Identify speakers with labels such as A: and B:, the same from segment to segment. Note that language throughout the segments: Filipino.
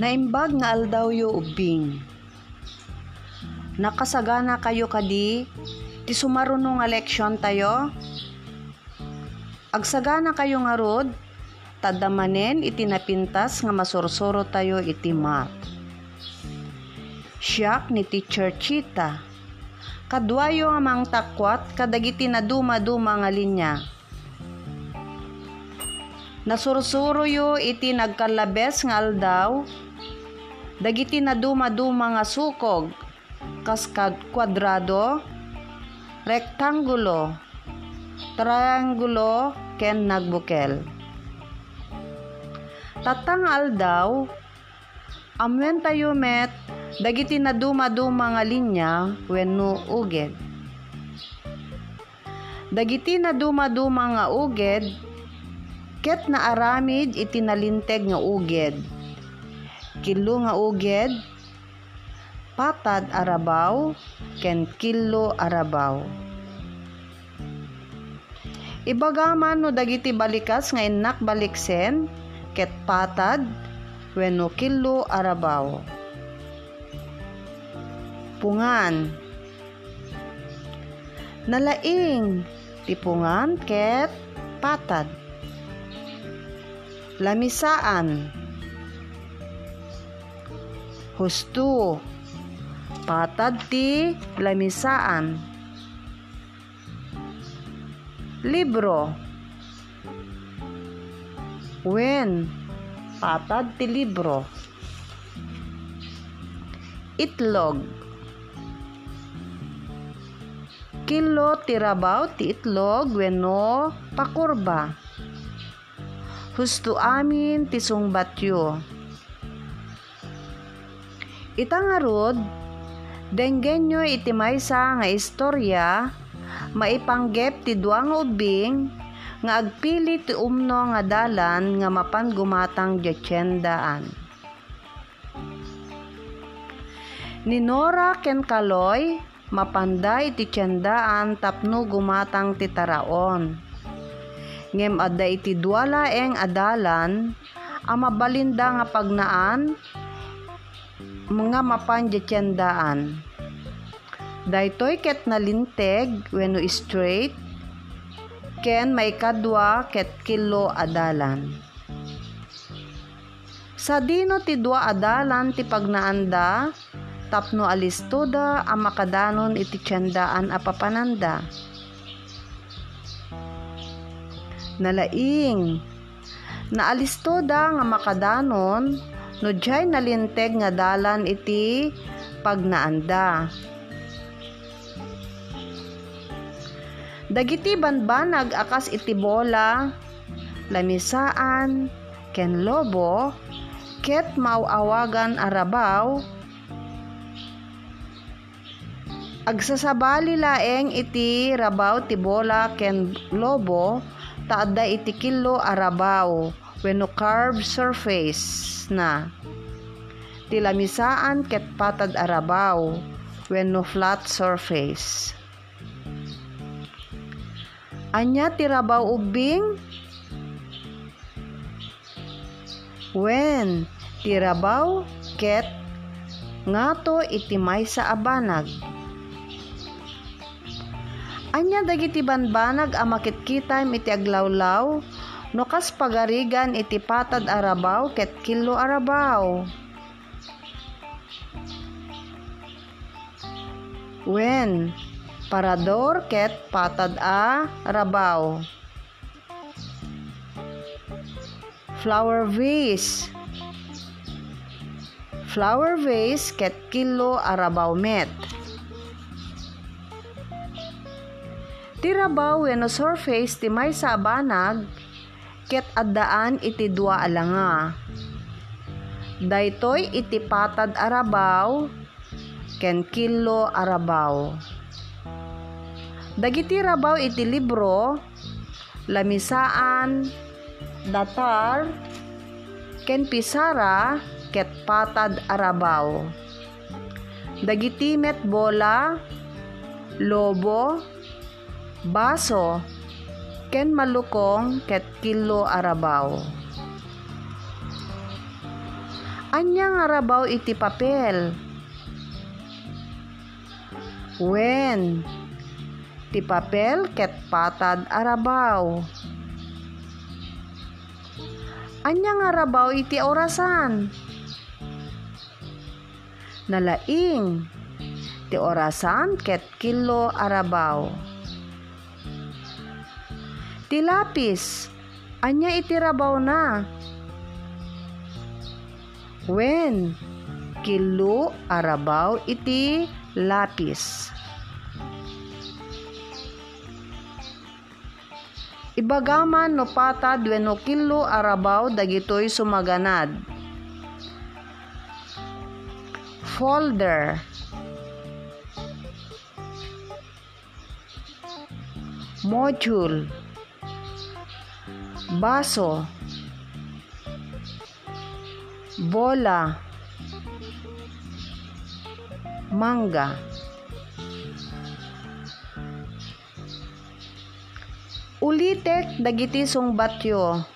A: Naimbag nga aldaw yu ubing. Nakasagana kayo kadi, ti sumaruno nga leksyon tayo. Agsagana kayo nga rod, tadamanen iti napintas nga masursuro tayo iti mat. Siyak ni Teacher Chita. Kadwayo nga mang takwat kadagiti na duma-duma nga linya. Nasursuro yo iti nagkalabes nga aldaw, dagiti na duma-duma nga sukog, kaskad kwadrado, rektangulo, triangulo, ken nagbukel. Tatang aldaw, amwen tayo met, dagiti na duma-duma nga linya, wenno uged. Dagiti na duma-duma nga uged, ket na aramid iti nalinteg nga uged. Kilo nga uged, patad arabaw, ken kilo arabaw. Ibagaman no dagiti balikas nga inak baliksen, ket patad, wenno kilo arabaw. Pungan. Nalaing, tipungan ket patad. Lamisaan. Husto. Patad ti lamisaan. Libro. Wen. Patad ti libro. Itlog. Kilo tirabaw ti itlog wenno pakurba. Husto amin ti sungbatyo. Itangarod, denggenyo iti maysa nga istorya, maipanggep ti duang ubing, nga agpili ti umno nga dalan nga mapan gumatang dyetsendaan. Ni Nora ken Kaloy, mapanday ti tiyendaan tapno gumatang ti taraon. Ngem adda iti duala eng adalan, ang mabalinda nga pagnaan, mga mapandyetsendaan. Daytoy ket nalinteg wenno straight, ken may kadwa ket kilo adalan. Sa dino ti dua adalan ti pagnaanda, tapno alistoda ang makadanon iti tiyandaan a papananda. Nalaing, naalistoda nga makadanon, no jay nalinteg nga dalan iti pagnaanda. Dagiti banbanag akas iti bola, lamisaan, ken lobo, ket mauawagan arabaw, agsasabali laeng iti rabaw ti bola ken lobo, taadda iti kilo arabaw, wenno curved surface na. Tilamisaan ket patad arabaw, wenno flat surface. Anya tirabaw ubing? When tirabaw ket ngato iti maysa abanag. Anya dagiti banbanag a makitkita iti aglawlaw no kas pagarigan iti patad arabaw ket kilo arabaw. When parador ket patad a rabaw. Flower vase. Flower vase ket kilo arabaw met. Tirabaw wenno surface ti may sabanag ket addaan iti dua alanga. Daytoy iti patad arabaw ken kilo arabaw. Dagiti rabaw iti libro, lamisaan, datar, ken pisara, ket patad arabaw. Dagiti met bola, lobo, baso, ken malukong ket kilo arabaw. Anya nga rabaw iti papel. When ti papel ket patad arabaw. Anya nga rabaw iti orasan. Nalaing ti orasan ket kilo arabaw. Ti lapis, anya iti rabaw na. When kilo arabaw iti lapis. Ibagaman no patad wenno kilo arabaw dagitoy sumaganad. Folder Module Baso Bola Mangga Ulitek dagiti sungbatyo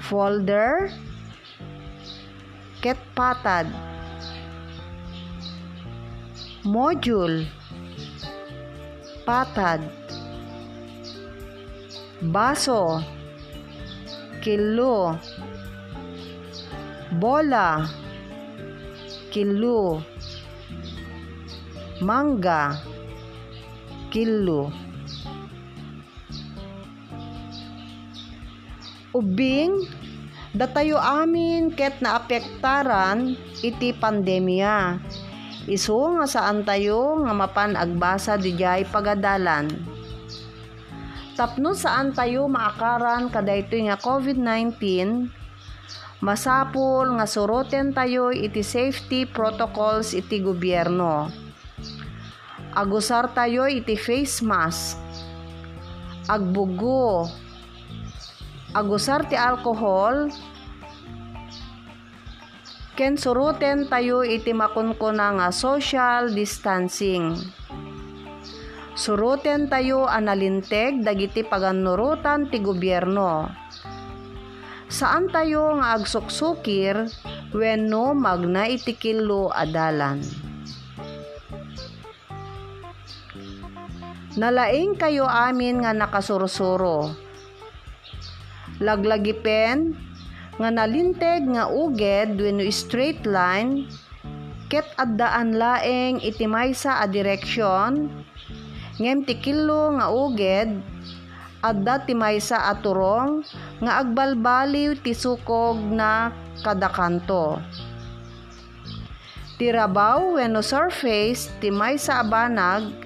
A: Folder Ket patad Module Patad Baso Kilo Bola Kilo Mangga Kilo Ubing datayo amin ket naapektaran iti pandemya. Isu nga saan tayo nga mapan agbasa dijay pagadalan. Tapno saan tayo maakaran kadaytoy nga COVID-19 masapul nga suroten tayo iti safety protocols iti gobyerno. Agusar tayo iti face mask. Agbugo agusar ti alcohol ken suruten tayo iti makunkuna nga social distancing suruten tayo analinteg dagiti paganurutan ti gobyerno. Saan tayo nga agsuksukir wenno magna iti kilo adalan? Nalaing kayo amin nga nakasursuro. Laglagipen nga nalinteg nga uged wenno straight line ket addaan laeng iti maysa a direksyon ngem ti kilo nga uged adda ti maysa a turong nga agbalbaliw ti sukog na kada kanto ti rabaw wenno surface ti maysa a banag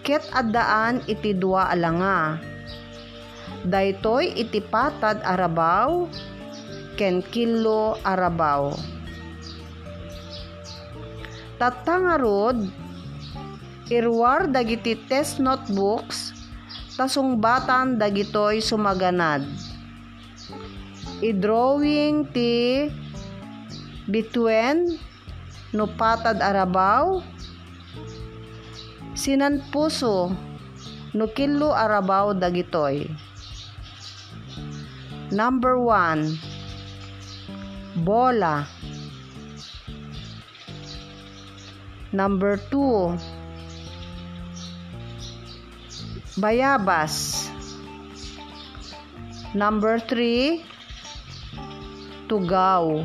A: ket addaan iti dua alanga. Daytoy iti patad arabaw ken kilo arabaw tatangarod irwar dagiti test notebooks tasungbatan dagitoy sumaganad. I-drawing ti between no patad arabaw sinan puso no kilo arabaw dagitoy. Number 1 Bola. Number 2 Bayabas. Number 3 Tugaw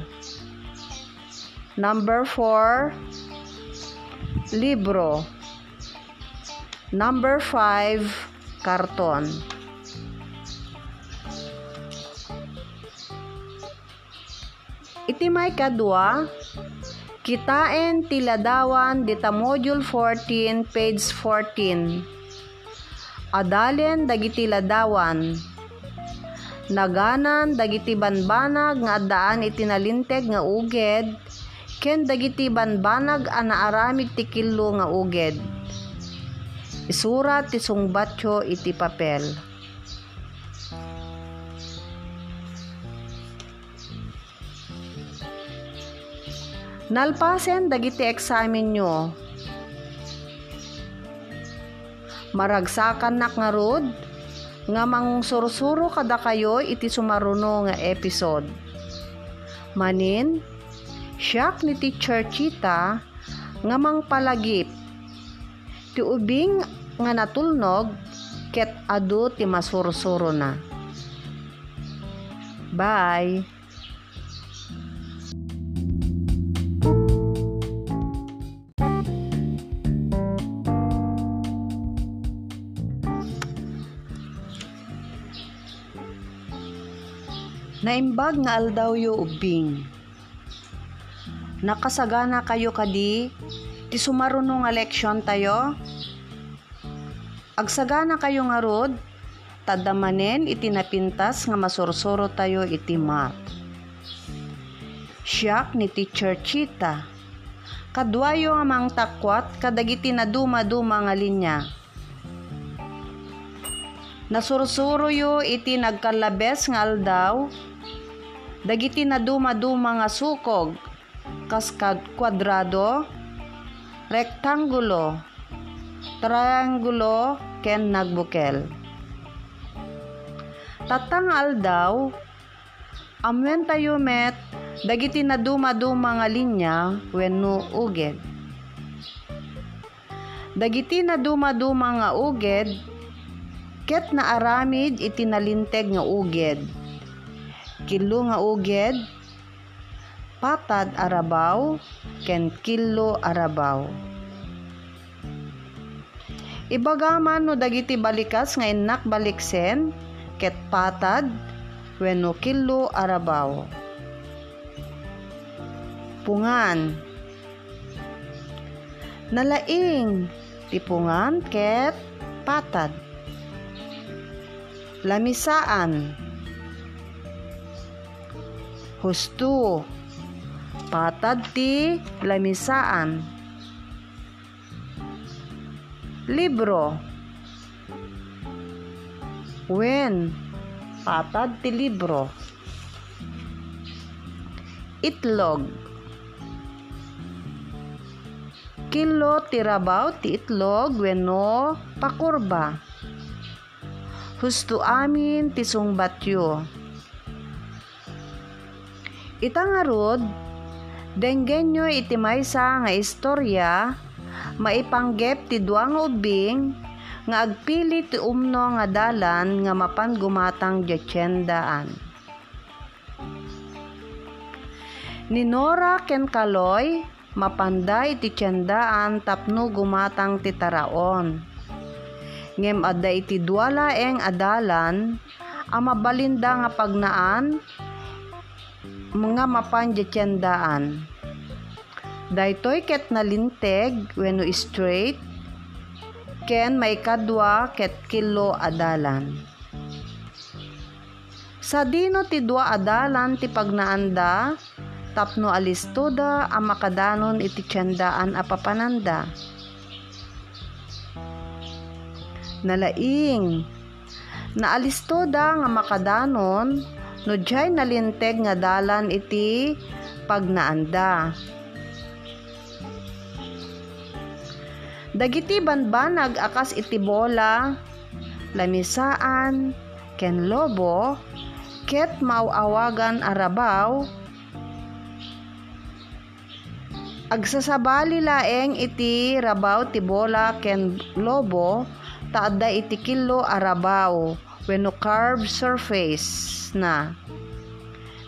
A: Number 4 Libro. Number 5 Karton. Iti may kadwa, kitain tiladawan dita module 14 page 14. Adalen dagiti ladawan. Naganan dagiti banbanag nga addaan iti nalinteg nga uged ken dagiti banbanag ana aramid ti kilo nga uged. Isurat ti sungbatyo iti papel. Nalpasen dagiti eksamen nyo. Maragsakan nak nga rod, nga mang sursuro kada kayo iti sumaruno nga episode. Manin, siyak ni teacher Chita nga mang palagip. Ti ubing nga natulnog ket adu ti masursuro na. Bye! Naimbag nga aldaw yo ubing. Nakasagana kayo kadi, ti sumarunong nga leksyon tayo. Agsagana kayo nga rod, tadamanen iti napintas nga masursuro tayo iti mat. Siyak ni teacher Chita. Kadwayo nga mang takwat kadagiti na duma-duma nga linya. Nasursuro yo iti nagkalabes nga aldaw, dagiti na duma-duma nga sukog, kaskad kwadrado, rektangulo, triangulo, ken nagbukel. Tatang aldaw, amwen tayo met, dagiti na duma-duma nga linya, wenno uged. Dagiti na duma-duma nga uged, ket na aramid iti nalinteg nga uged kilo nga uged, patad arabaw, ken kilo arabaw. Ibagaman no dagiti balikas nga inak baliksen, ket patad, wenno kilo arabaw. Pungan. Nalaing, tipungan ket patad. Lamisaan husto patad ti lamisaan. Libro wen patad ti libro. Itlog kilo tirabaw ti itlog wenno pakurba. Husto amin ti sungbatyo Itangarod, denggenyo iti maysa nga istorya, maipanggep ti duang ubing, nga agpili ti umno nga dalan nga mapan gumatang dyetsendaan. Ni Nora ken Kaloy, mapanday iti tiyendaan tapno gumatang ti taraon. Ngem adda iti duala eng adalan, ama balinda nga pagnaan, mga mapandyatsyandaan. Daytoy ket nalinteg wenno straight ken may kadwa ket kilo adalan. Sa dino ti dua adalan ti pagnaanda tapno alistoda a makadanon iti tiyandaan a papananda. Nalaing naalistoda nga makadanon no jay nalinteg nga dalan iti pagnaanda. Dagiti banbanag akas iti bola, lamisaan, ken lobo, ket mauawagan arabaw, agsasabali laeng iti rabaw ti bola ken lobo, taadda iti kilo arabaw, wenno carved surface na.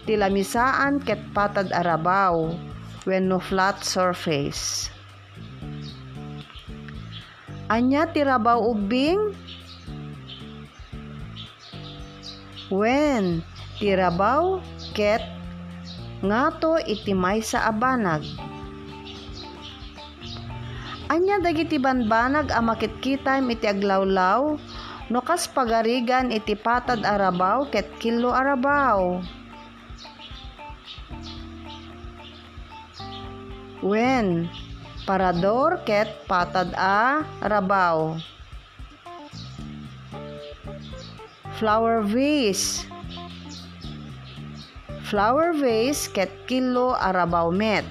A: Tilamisaan ket patad arabaw when no flat surface. Anya tirabaw ubing when tirabaw ket ngato itimay sa abanag. Anya dagiti banbanag a makitkita iti aglawlaw No kas pagarigan iti patad arabaw ket kilo arabaw. When parador ket patad a arabaw. Flower vase. Flower vase ket kilo arabaw met.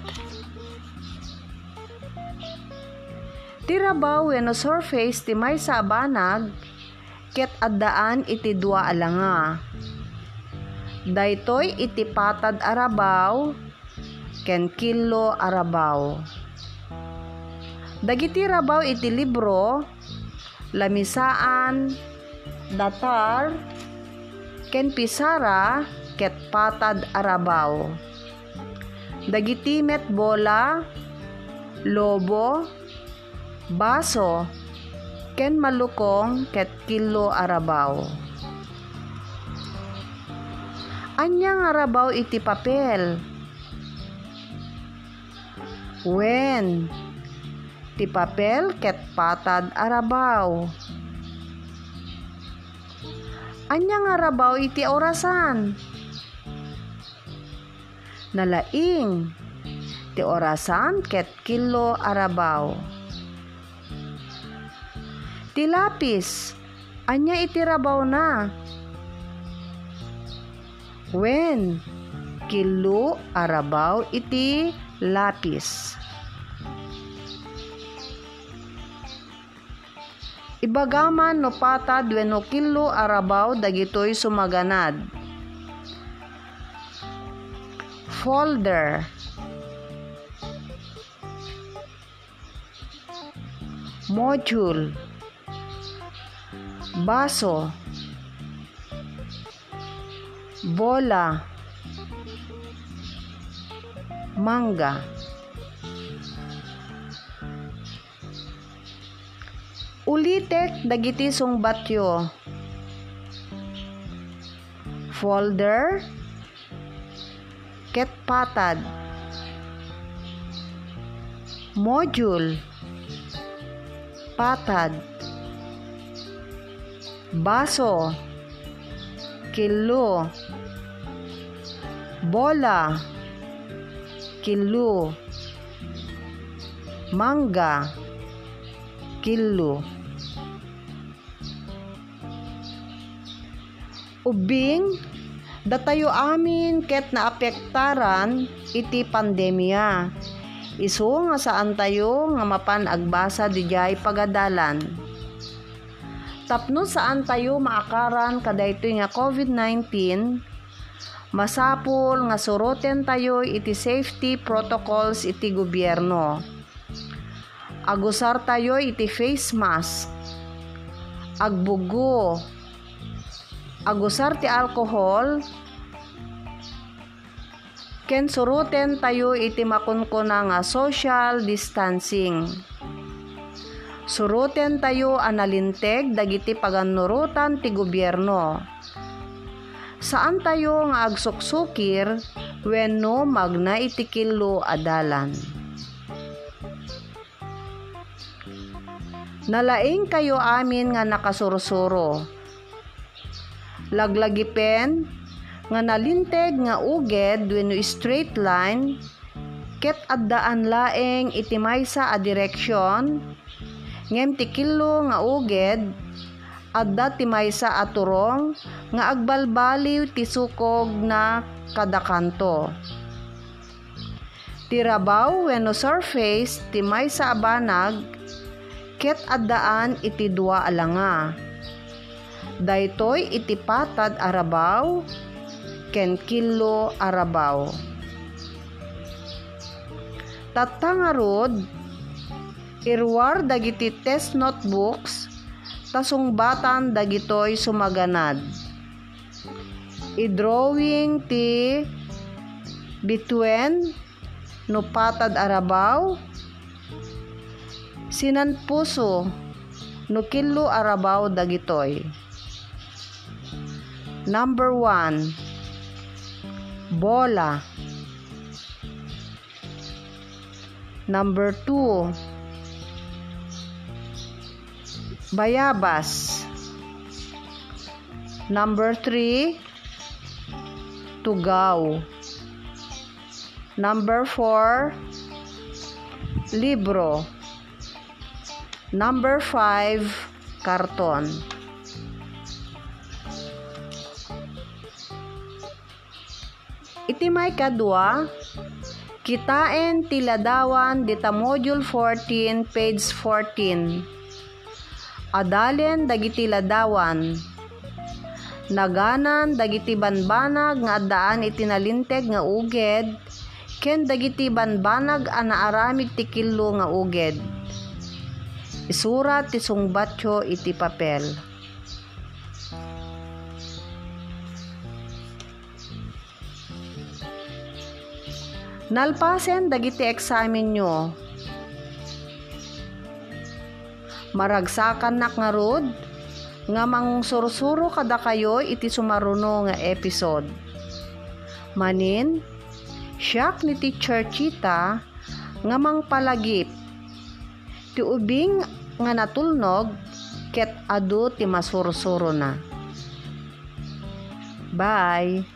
A: Tirabaw wenno surface ti may sabanag ket addaan iti dua alanga. Daytoy iti patad arabaw ken kilo arabaw. Dagiti rabaw iti libro lamisaan datar ken pisara ket patad arabaw. Dagiti met bola, lobo, baso, ken malukong ket kilo arabaw. Anyang arabaw iti papel. When ti papel ket patad arabaw. Anyang arabaw iti orasan. Nalaing ti orasan ket kilo arabaw. Ti lapis, anya iti rabaw na. When kilo arabaw iti lapis. Ibagaman no patad wenno kilo arabaw dagitoy sumaganad. Folder Module Baso Bola Manga Ulitek dagiti sungbatyo. Folder ket patad. Module patad. Baso kilo bola kilo mangga kilo ubing datayo amin ket naapektaran iti pandemya. Isu nga saan tayo nga mapan agbasa dijay pagadalan. Tapno saan tayo maakaran kadaytoy nga COVID-19 masapul nga suroten tayo iti safety protocols iti gobyerno. Agusar tayo iti face mask. Agbugo agusar ti alcohol ken suruten tayo iti makunkuna nga social distancing. Suruten tayo analinteg dagiti paganurutan ti gobyerno. Saan tayo nga agsuksukir wenno magna iti kilo adalan. Nalaing kayo amin nga nakasursuro laglagipen nga nalinteg nga uged wenno straight line ket addaan laeng iti maysa a direksyon ngem ti kilo nga uged adda ti maysa a nga agbalbaliw ti sukog na kada kanto. Ti rabaw wenno surface ti maysa a banag ket addaan iti dua alanga daytoy iti patad arabaw ken kilo arabaw tatangarod irwar dagiti test notebooks tasungbatan dagitoy sumaganad i-drawing ti between no patad arabaw sinan puso no kilo arabaw dagitoy Number 1. Bola. Number 2. Bayabas. Number 3. Tugaw. Number 4. Libro. Number 5. Karton. Iti may kadwa, kitaen tiladawan dita module 14 page 14. Adalen dagiti ladawan. naganan dagiti banbanag nga addaan itinalinteg nga uged ken dagiti banbanag ana aramid ti killo nga uged isurat ti sungbatyo iti papel Nalpasen dagiti eksamen nyo. Maragsakan nak nga rod, nga mangsursuro kada kayo iti sumaruno nga episode. Manin, siyak ni Teacher Chita nga mangpalagip. Ti ubing nga natulnog ket adu ti masursuro na. Bye!